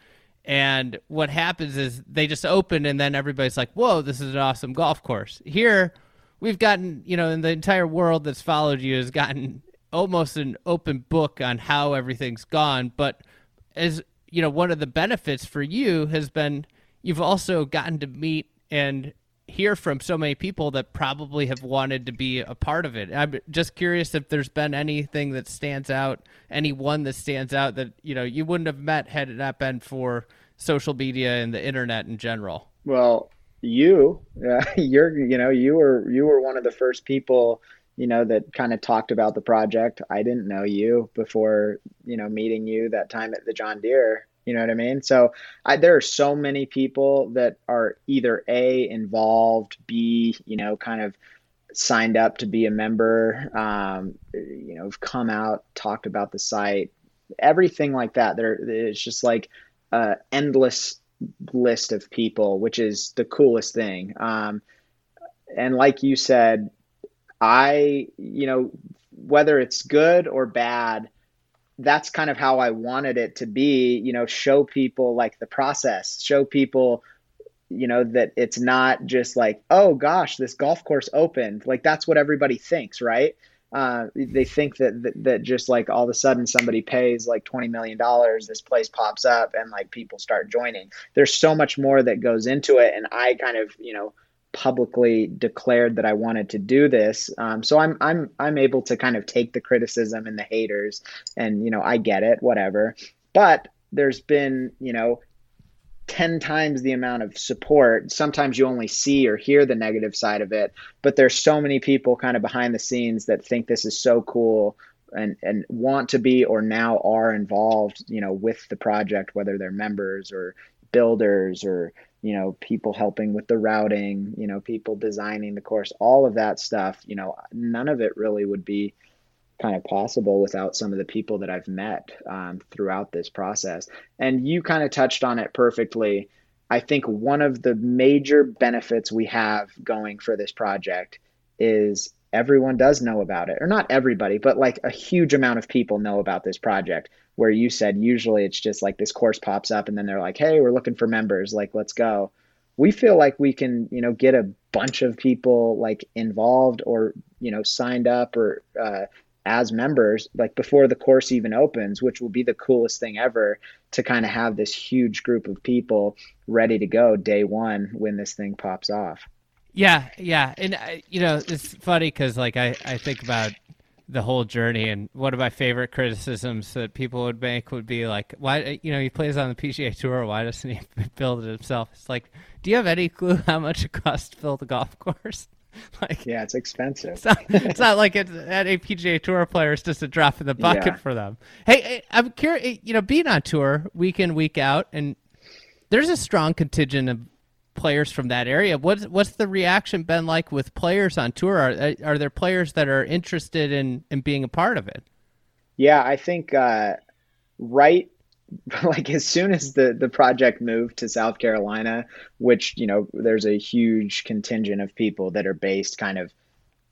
And what happens is they just open and then everybody's like whoa this is an awesome golf course. Here we've gotten you know in the entire world that's followed you has gotten almost an open book on how everything's gone. But as you know, one of the benefits for you has been you've also gotten to meet and hear from so many people that probably have wanted to be a part of it. I'm just curious if there's been anything that stands out, any one that stands out that, you know, you wouldn't have met had it not been for social media and the internet in general. Well, you, you're, you know, you were, you were one of the first people, you know, that kind of talked about the project. I didn't know you before, you know, meeting you that time at the John Deere. You know what I mean? So I, there are so many people that are either A, involved, B, you know, kind of signed up to be a member, um, you know, have come out, talked about the site, everything like that. There, it's just like an endless list of people, which is the coolest thing. Um, and like you said, I, you know, whether it's good or bad, that's kind of how I wanted it to be, you know, show people like the process, show people, you know, that it's not just like, oh gosh, this golf course opened. Like that's what everybody thinks, right? Uh, they think that, that, that just like all of a sudden somebody pays like twenty million dollars, this place pops up, and like people start joining. There's so much more that goes into it, and I kind of you know publicly declared that I wanted to do this. Um, so I'm I'm I'm able to kind of take the criticism and the haters, and you know I get it, whatever. But there's been you know 10 times the amount of support. Sometimes you only see or hear the negative side of it, but there's so many people kind of behind the scenes that think this is so cool and and want to be or now are involved, you know, with the project whether they're members or builders or you know people helping with the routing you know people designing the course all of that stuff you know none of it really would be kind of possible without some of the people that i've met um, throughout this process. And you kind of touched on it perfectly. I think one of the major benefits we have going for this project is everyone does know about it or not everybody but like a huge amount of people know about this project where you said usually it's just like this course pops up and then they're like hey we're looking for members like let's go. We feel like we can you know get a bunch of people like involved or you know signed up or uh, as members like before the course even opens which will be the coolest thing ever to kind of have this huge group of people ready to go day one when this thing pops off. Yeah yeah and uh, you know it's funny because like I, I think about the whole journey and one of my favorite criticisms that people would make would be like why you know he plays on the pga tour why doesn't he build it himself it's like do you have any clue how much it costs to build a golf course like yeah, it's expensive. It's not, it's not like it's at a PGA Tour player. It's just a drop in the bucket yeah. for them. Hey, I'm curious. You know, being on tour week in week out, and there's a strong contingent of players from that area. What's what's the reaction been like with players on tour? Are are there players that are interested in in being a part of it? Yeah, I think uh, right like as soon as the the project moved to South Carolina, which you know there's a huge contingent of people that are based kind of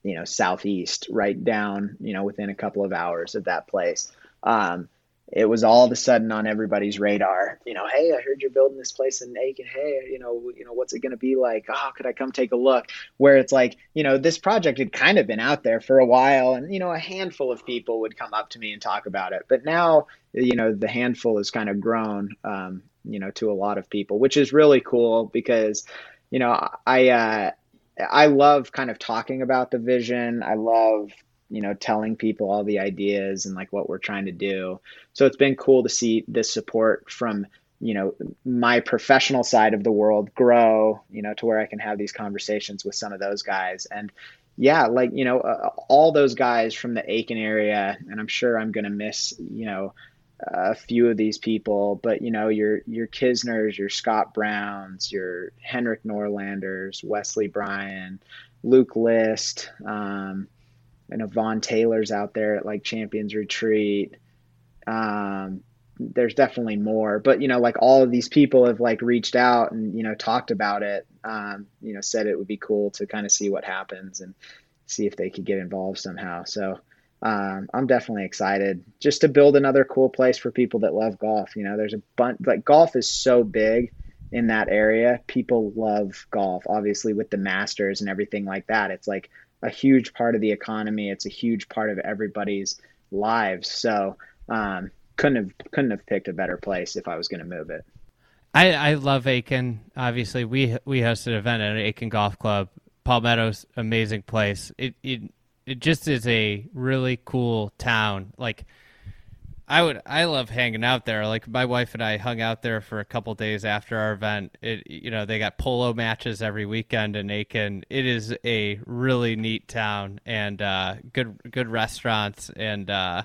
you know southeast, right down you know within a couple of hours of that place. Um, it was all of a sudden on everybody's radar. You know, hey, I heard you're building this place in Aiken. Hey, you know, you know, what's it going to be like? Oh, could I come take a look? Where it's like, you know, this project had kind of been out there for a while, and you know, a handful of people would come up to me and talk about it. But now, you know, the handful has kind of grown, um, you know, to a lot of people, which is really cool because, you know, I. Uh, I love kind of talking about the vision. I love you know telling people all the ideas and like what we're trying to do. So it's been cool to see this support from you know my professional side of the world grow you know to where i can have these conversations with some of those guys. And yeah like you know uh, all those guys from the aiken area and i'm sure i'm going to miss you know a few of these people but you know your your kisners your scott browns your henrik norlanders wesley bryan luke list um, I know Vaughn Taylor's out there at like Champions Retreat. Um, there's definitely more, but you know, like all of these people have like reached out and you know talked about it. Um, you know, said it would be cool to kind of see what happens and see if they could get involved somehow. So um, I'm definitely excited just to build another cool place for people that love golf. You know, there's a bunch like golf is so big in that area. People love golf, obviously with the Masters and everything like that. It's like a huge part of the economy. It's a huge part of everybody's lives. So um, couldn't have couldn't have picked a better place if I was going to move it. I, I love Aiken. Obviously, we we hosted an event at Aiken Golf Club. Palmetto's amazing place. It it it just is a really cool town. Like I would I love hanging out there. Like my wife and I hung out there for a couple days after our event. It you know, they got polo matches every weekend in Aiken. It is a really neat town and uh, good good restaurants and uh,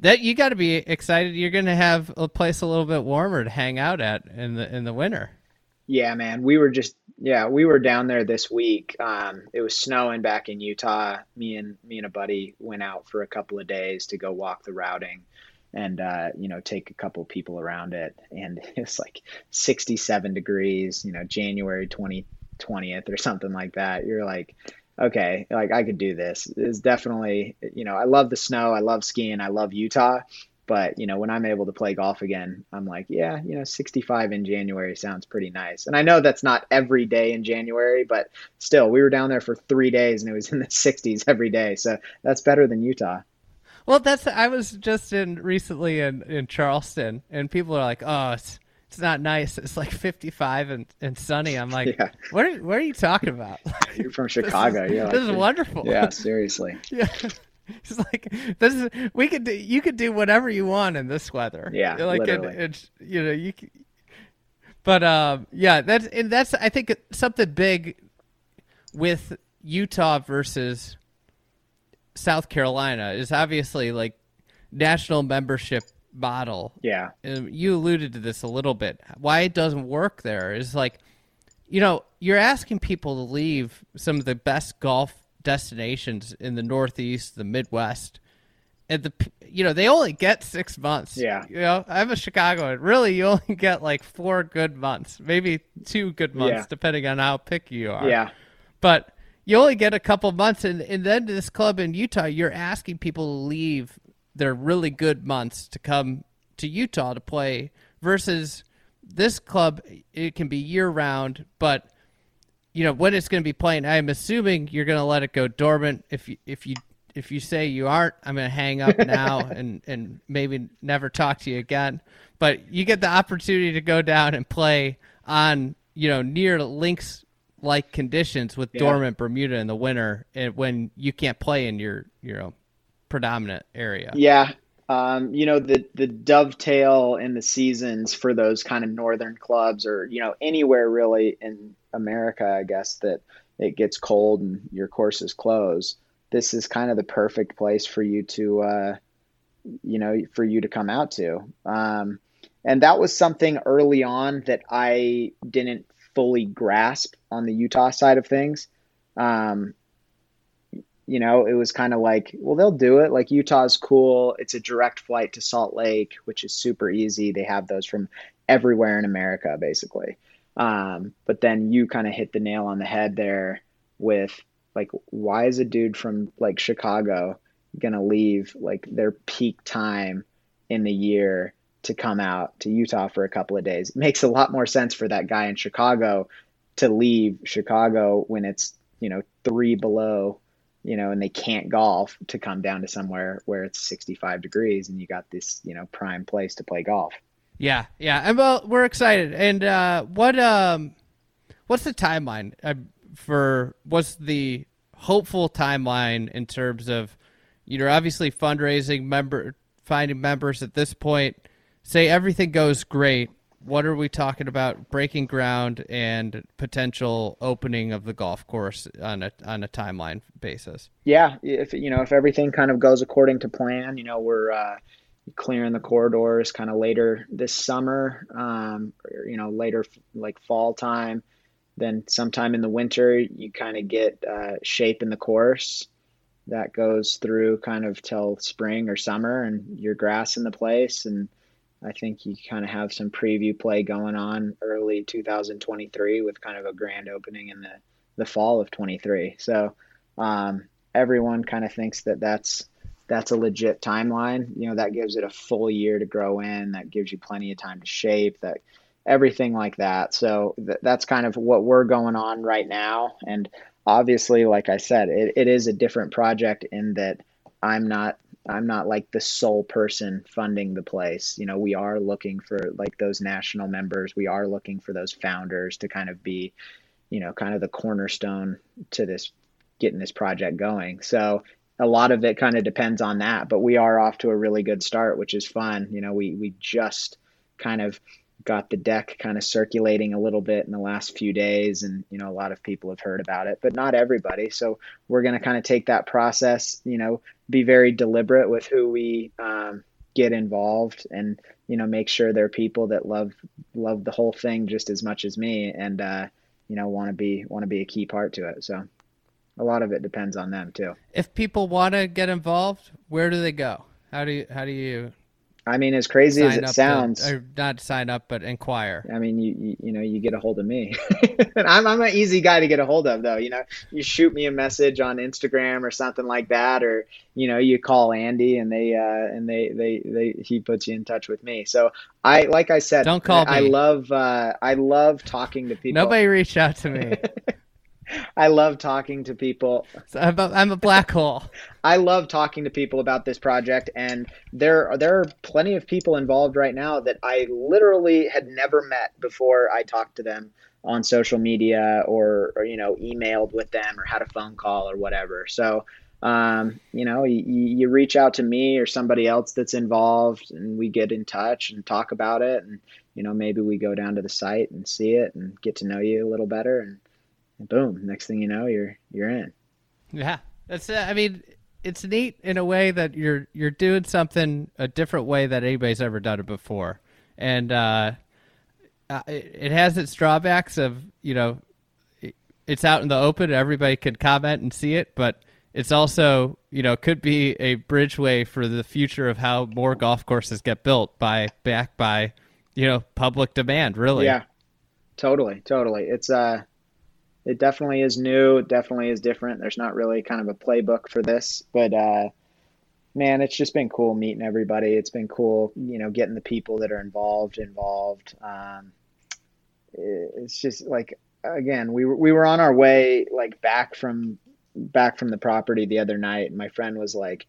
that you got to be excited you're going to have a place a little bit warmer to hang out at in the in the winter. Yeah, man. We were just yeah, we were down there this week. Um, it was snowing back in Utah. Me and me and a buddy went out for a couple of days to go walk the routing and uh, you know take a couple people around it. And it's like 67 degrees you know january 20, 20th or something like that. You're like okay like i could do this. It's definitely you know i love the snow i love skiing i love utah. But you know when i'm able to play golf again i'm like yeah you know 65 in january sounds pretty nice. And i know that's not every day in january but still we were down there for three days and it was in the 60s every day. So that's better than utah well, that's I was just in recently in in Charleston, and people are like, "Oh, it's it's not nice. It's like 55 and, and sunny." I'm like, yeah. "What are what are you talking about?" You're from Chicago. this is, yeah, this is wonderful. Yeah, seriously. yeah. It's like this is we could do you could do whatever you want in this weather. Yeah, like literally. It, it's you know you, but um yeah that's and that's I think something big with Utah versus South Carolina is obviously like national membership model. Yeah. And you alluded to this a little bit. Why it doesn't work there is like, you know, you're asking people to leave some of the best golf destinations in the Northeast, the Midwest, and the you know they only get six months. Yeah. You know, I'm a Chicagoan. Really, you only get like four good months, maybe two good months, yeah. depending on how picky you are. Yeah. But you only get a couple months, and and then this club in Utah, you're asking people to leave their really good months to come to Utah to play versus this club. It can be year round, but you know when it's going to be playing. I'm assuming you're going to let it go dormant. If you if you if you say you aren't, I'm going to hang up now and and maybe never talk to you again. But you get the opportunity to go down and play on you know near links like conditions with Yeah. dormant Bermuda in the winter, and when you can't play in your you know predominant area. Yeah. Um, you know, the the dovetail in the seasons for those kind of northern clubs or, you know, anywhere really in America, I guess, that it gets cold and your courses close. This is kind of the perfect place for you to uh, you know, for you to come out to. Um, and that was something early on that I didn't fully grasp on the Utah side of things. Um, you know, it was kind of like, well, they'll do it. Like Utah's cool. It's a direct flight to Salt Lake, which is super easy. They have those from everywhere in America, basically. Um, but then you kind of hit the nail on the head there with like, why is a dude from like Chicago gonna leave like their peak time in the year to come out to Utah for a couple of days? It makes a lot more sense for that guy in Chicago to leave Chicago when it's you know three below you know, and they can't golf to come down to somewhere where it's 65 degrees and you got this, you know, prime place to play golf. Yeah, yeah, and well, we're excited. And uh, what um, what's the timeline uh, for? What's the hopeful timeline in terms of, you know, obviously fundraising, member finding members at this point. Say everything goes great. What are we talking about? Breaking ground and potential opening of the golf course on a on a timeline basis. Yeah, if you know, if everything kind of goes according to plan, you know, we're uh, clearing the corridors kind of later this summer, um, or, you know, later like fall time. Then sometime in the winter, you kind of get uh, shape in the course that goes through kind of till spring or summer, and your grass in the place. And I think you kind of have some preview play going on early 2023 with kind of a grand opening in the the fall of 23. So um, everyone kind of thinks that that's that's a legit timeline. You know, that gives it a full year to grow in. That gives you plenty of time to shape. That everything like that. So th- that's kind of what we're going on right now. And obviously, like I said, it, it is a different project in that I'm not I'm not like the sole person funding the place. You know, we are looking for like those national members. We are looking for those founders to kind of be, you know, kind of the cornerstone to this getting this project going. So a lot of it kind of depends on that, but we are off to a really good start, which is fun. You know, we we just kind of got the deck kind of circulating a little bit in the last few days and you know a lot of people have heard about it but not everybody so we're going to kind of take that process you know be very deliberate with who we um, get involved and you know make sure they're people that love love the whole thing just as much as me and uh, you know want to be want to be a key part to it so a lot of it depends on them too If people want to get involved, where do they go? How do you how do you i mean as crazy as it sounds to, not sign up but inquire I mean, you, you you know, you get a hold of me, I'm I'm an easy guy to get a hold of, though. You know, you shoot me a message on Instagram or something like that, or you know, you call Andy, and they uh, and they they they he puts you in touch with me. So I, like I said, Don't call I, I love uh, I love talking to people. nobody reached out to me I love talking to people. So I'm, a, I'm a black hole I love talking to people about this project, and there are, there are plenty of people involved right now that I literally had never met before I talked to them on social media or, or you know emailed with them or had a phone call or whatever. So um, you know you, you reach out to me or somebody else that's involved, and we get in touch and talk about it, and you know maybe we go down to the site and see it and get to know you a little better, and, and boom, next thing you know you're you're in. Yeah, that's. Uh, I mean, it's neat in a way that you're you're doing something a different way that anybody's ever done it before, and uh, uh, it, it has its drawbacks of you know, it's out in the open, everybody can comment and see it, but it's also you know could be a bridgeway for the future of how more golf courses get built by back by you know public demand. Really, Yeah, totally, totally. It's uh, it definitely is new. It definitely is different. There's not really kind of a playbook for this, but uh, man, it's just been cool meeting everybody. It's been cool, you know, getting the people that are involved involved. Um, it's just like again, we were we were on our way like back from back from the property the other night, and my friend was like,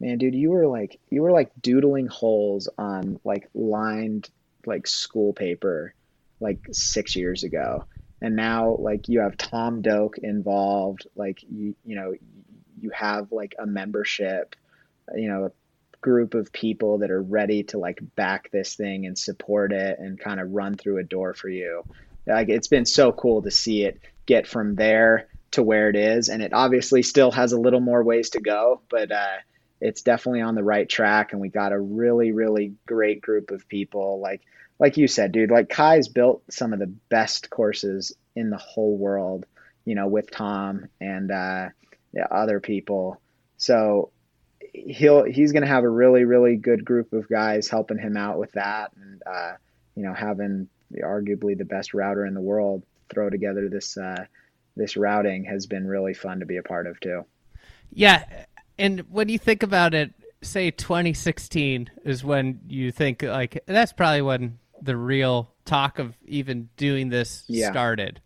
"Man, dude, you were like you were like doodling holes on like lined like school paper like six years ago." And now like you have Tom Doak involved, like you you know you have like a membership, you know, a group of people that are ready to like back this thing and support it and kind of run through a door for you. Like it's been so cool to see it get from there to where it is, and it obviously still has a little more ways to go, but uh, it's definitely on the right track, and we got a really really great group of people like like you said, dude, like Kye's built some of the best courses in the whole world, you know, with Tom and uh, other people. So he'll he's going to have a really really good group of guys helping him out with that, and uh, you know, having arguably the best router in the world throw together this uh, this routing has been really fun to be a part of too. Yeah, and when you think about it, say 2016 is when you think like that's probably when the real talk of even doing this yeah. started.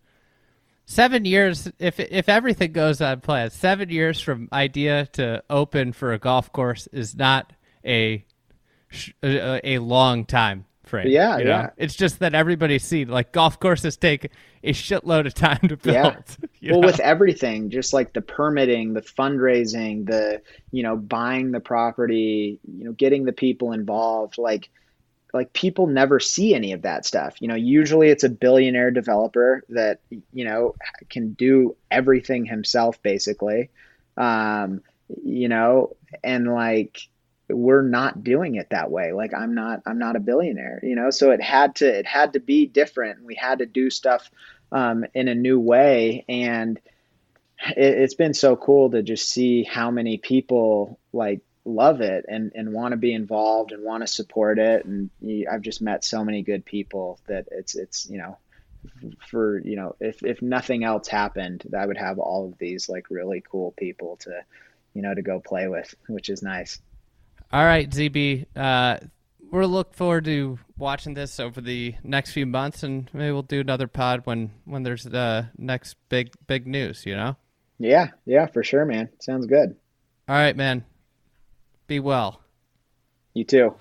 Seven years, if if everything goes on plan, seven years from idea to open for a golf course is not a a, a long time frame. Yeah, you know? yeah. It's just that everybody's seen like golf courses take a shitload of time to build. Yeah. well, know? with everything, just like the permitting, the fundraising, the you know buying the property, you know, getting the people involved, like like people never see any of that stuff. You know, usually it's a billionaire developer that you know can do everything himself basically. Um, you know, and like we're not doing it that way. Like I'm not I'm not a billionaire, you know. So it had to it had to be different. We had to do stuff um, in a new way and it, it's been so cool to just see how many people like love it and, and want to be involved and want to support it. And I've just met so many good people that it's, it's, you know, for, you know, if, if nothing else happened, I would have all of these like really cool people to, you know, to go play with, which is nice. All right, ZB, uh, we're look forward to watching this over the next few months, and maybe we'll do another pod when when there's the next big big news. You know? Yeah, yeah, for sure, man. Sounds good. All right, man. Be well. You too.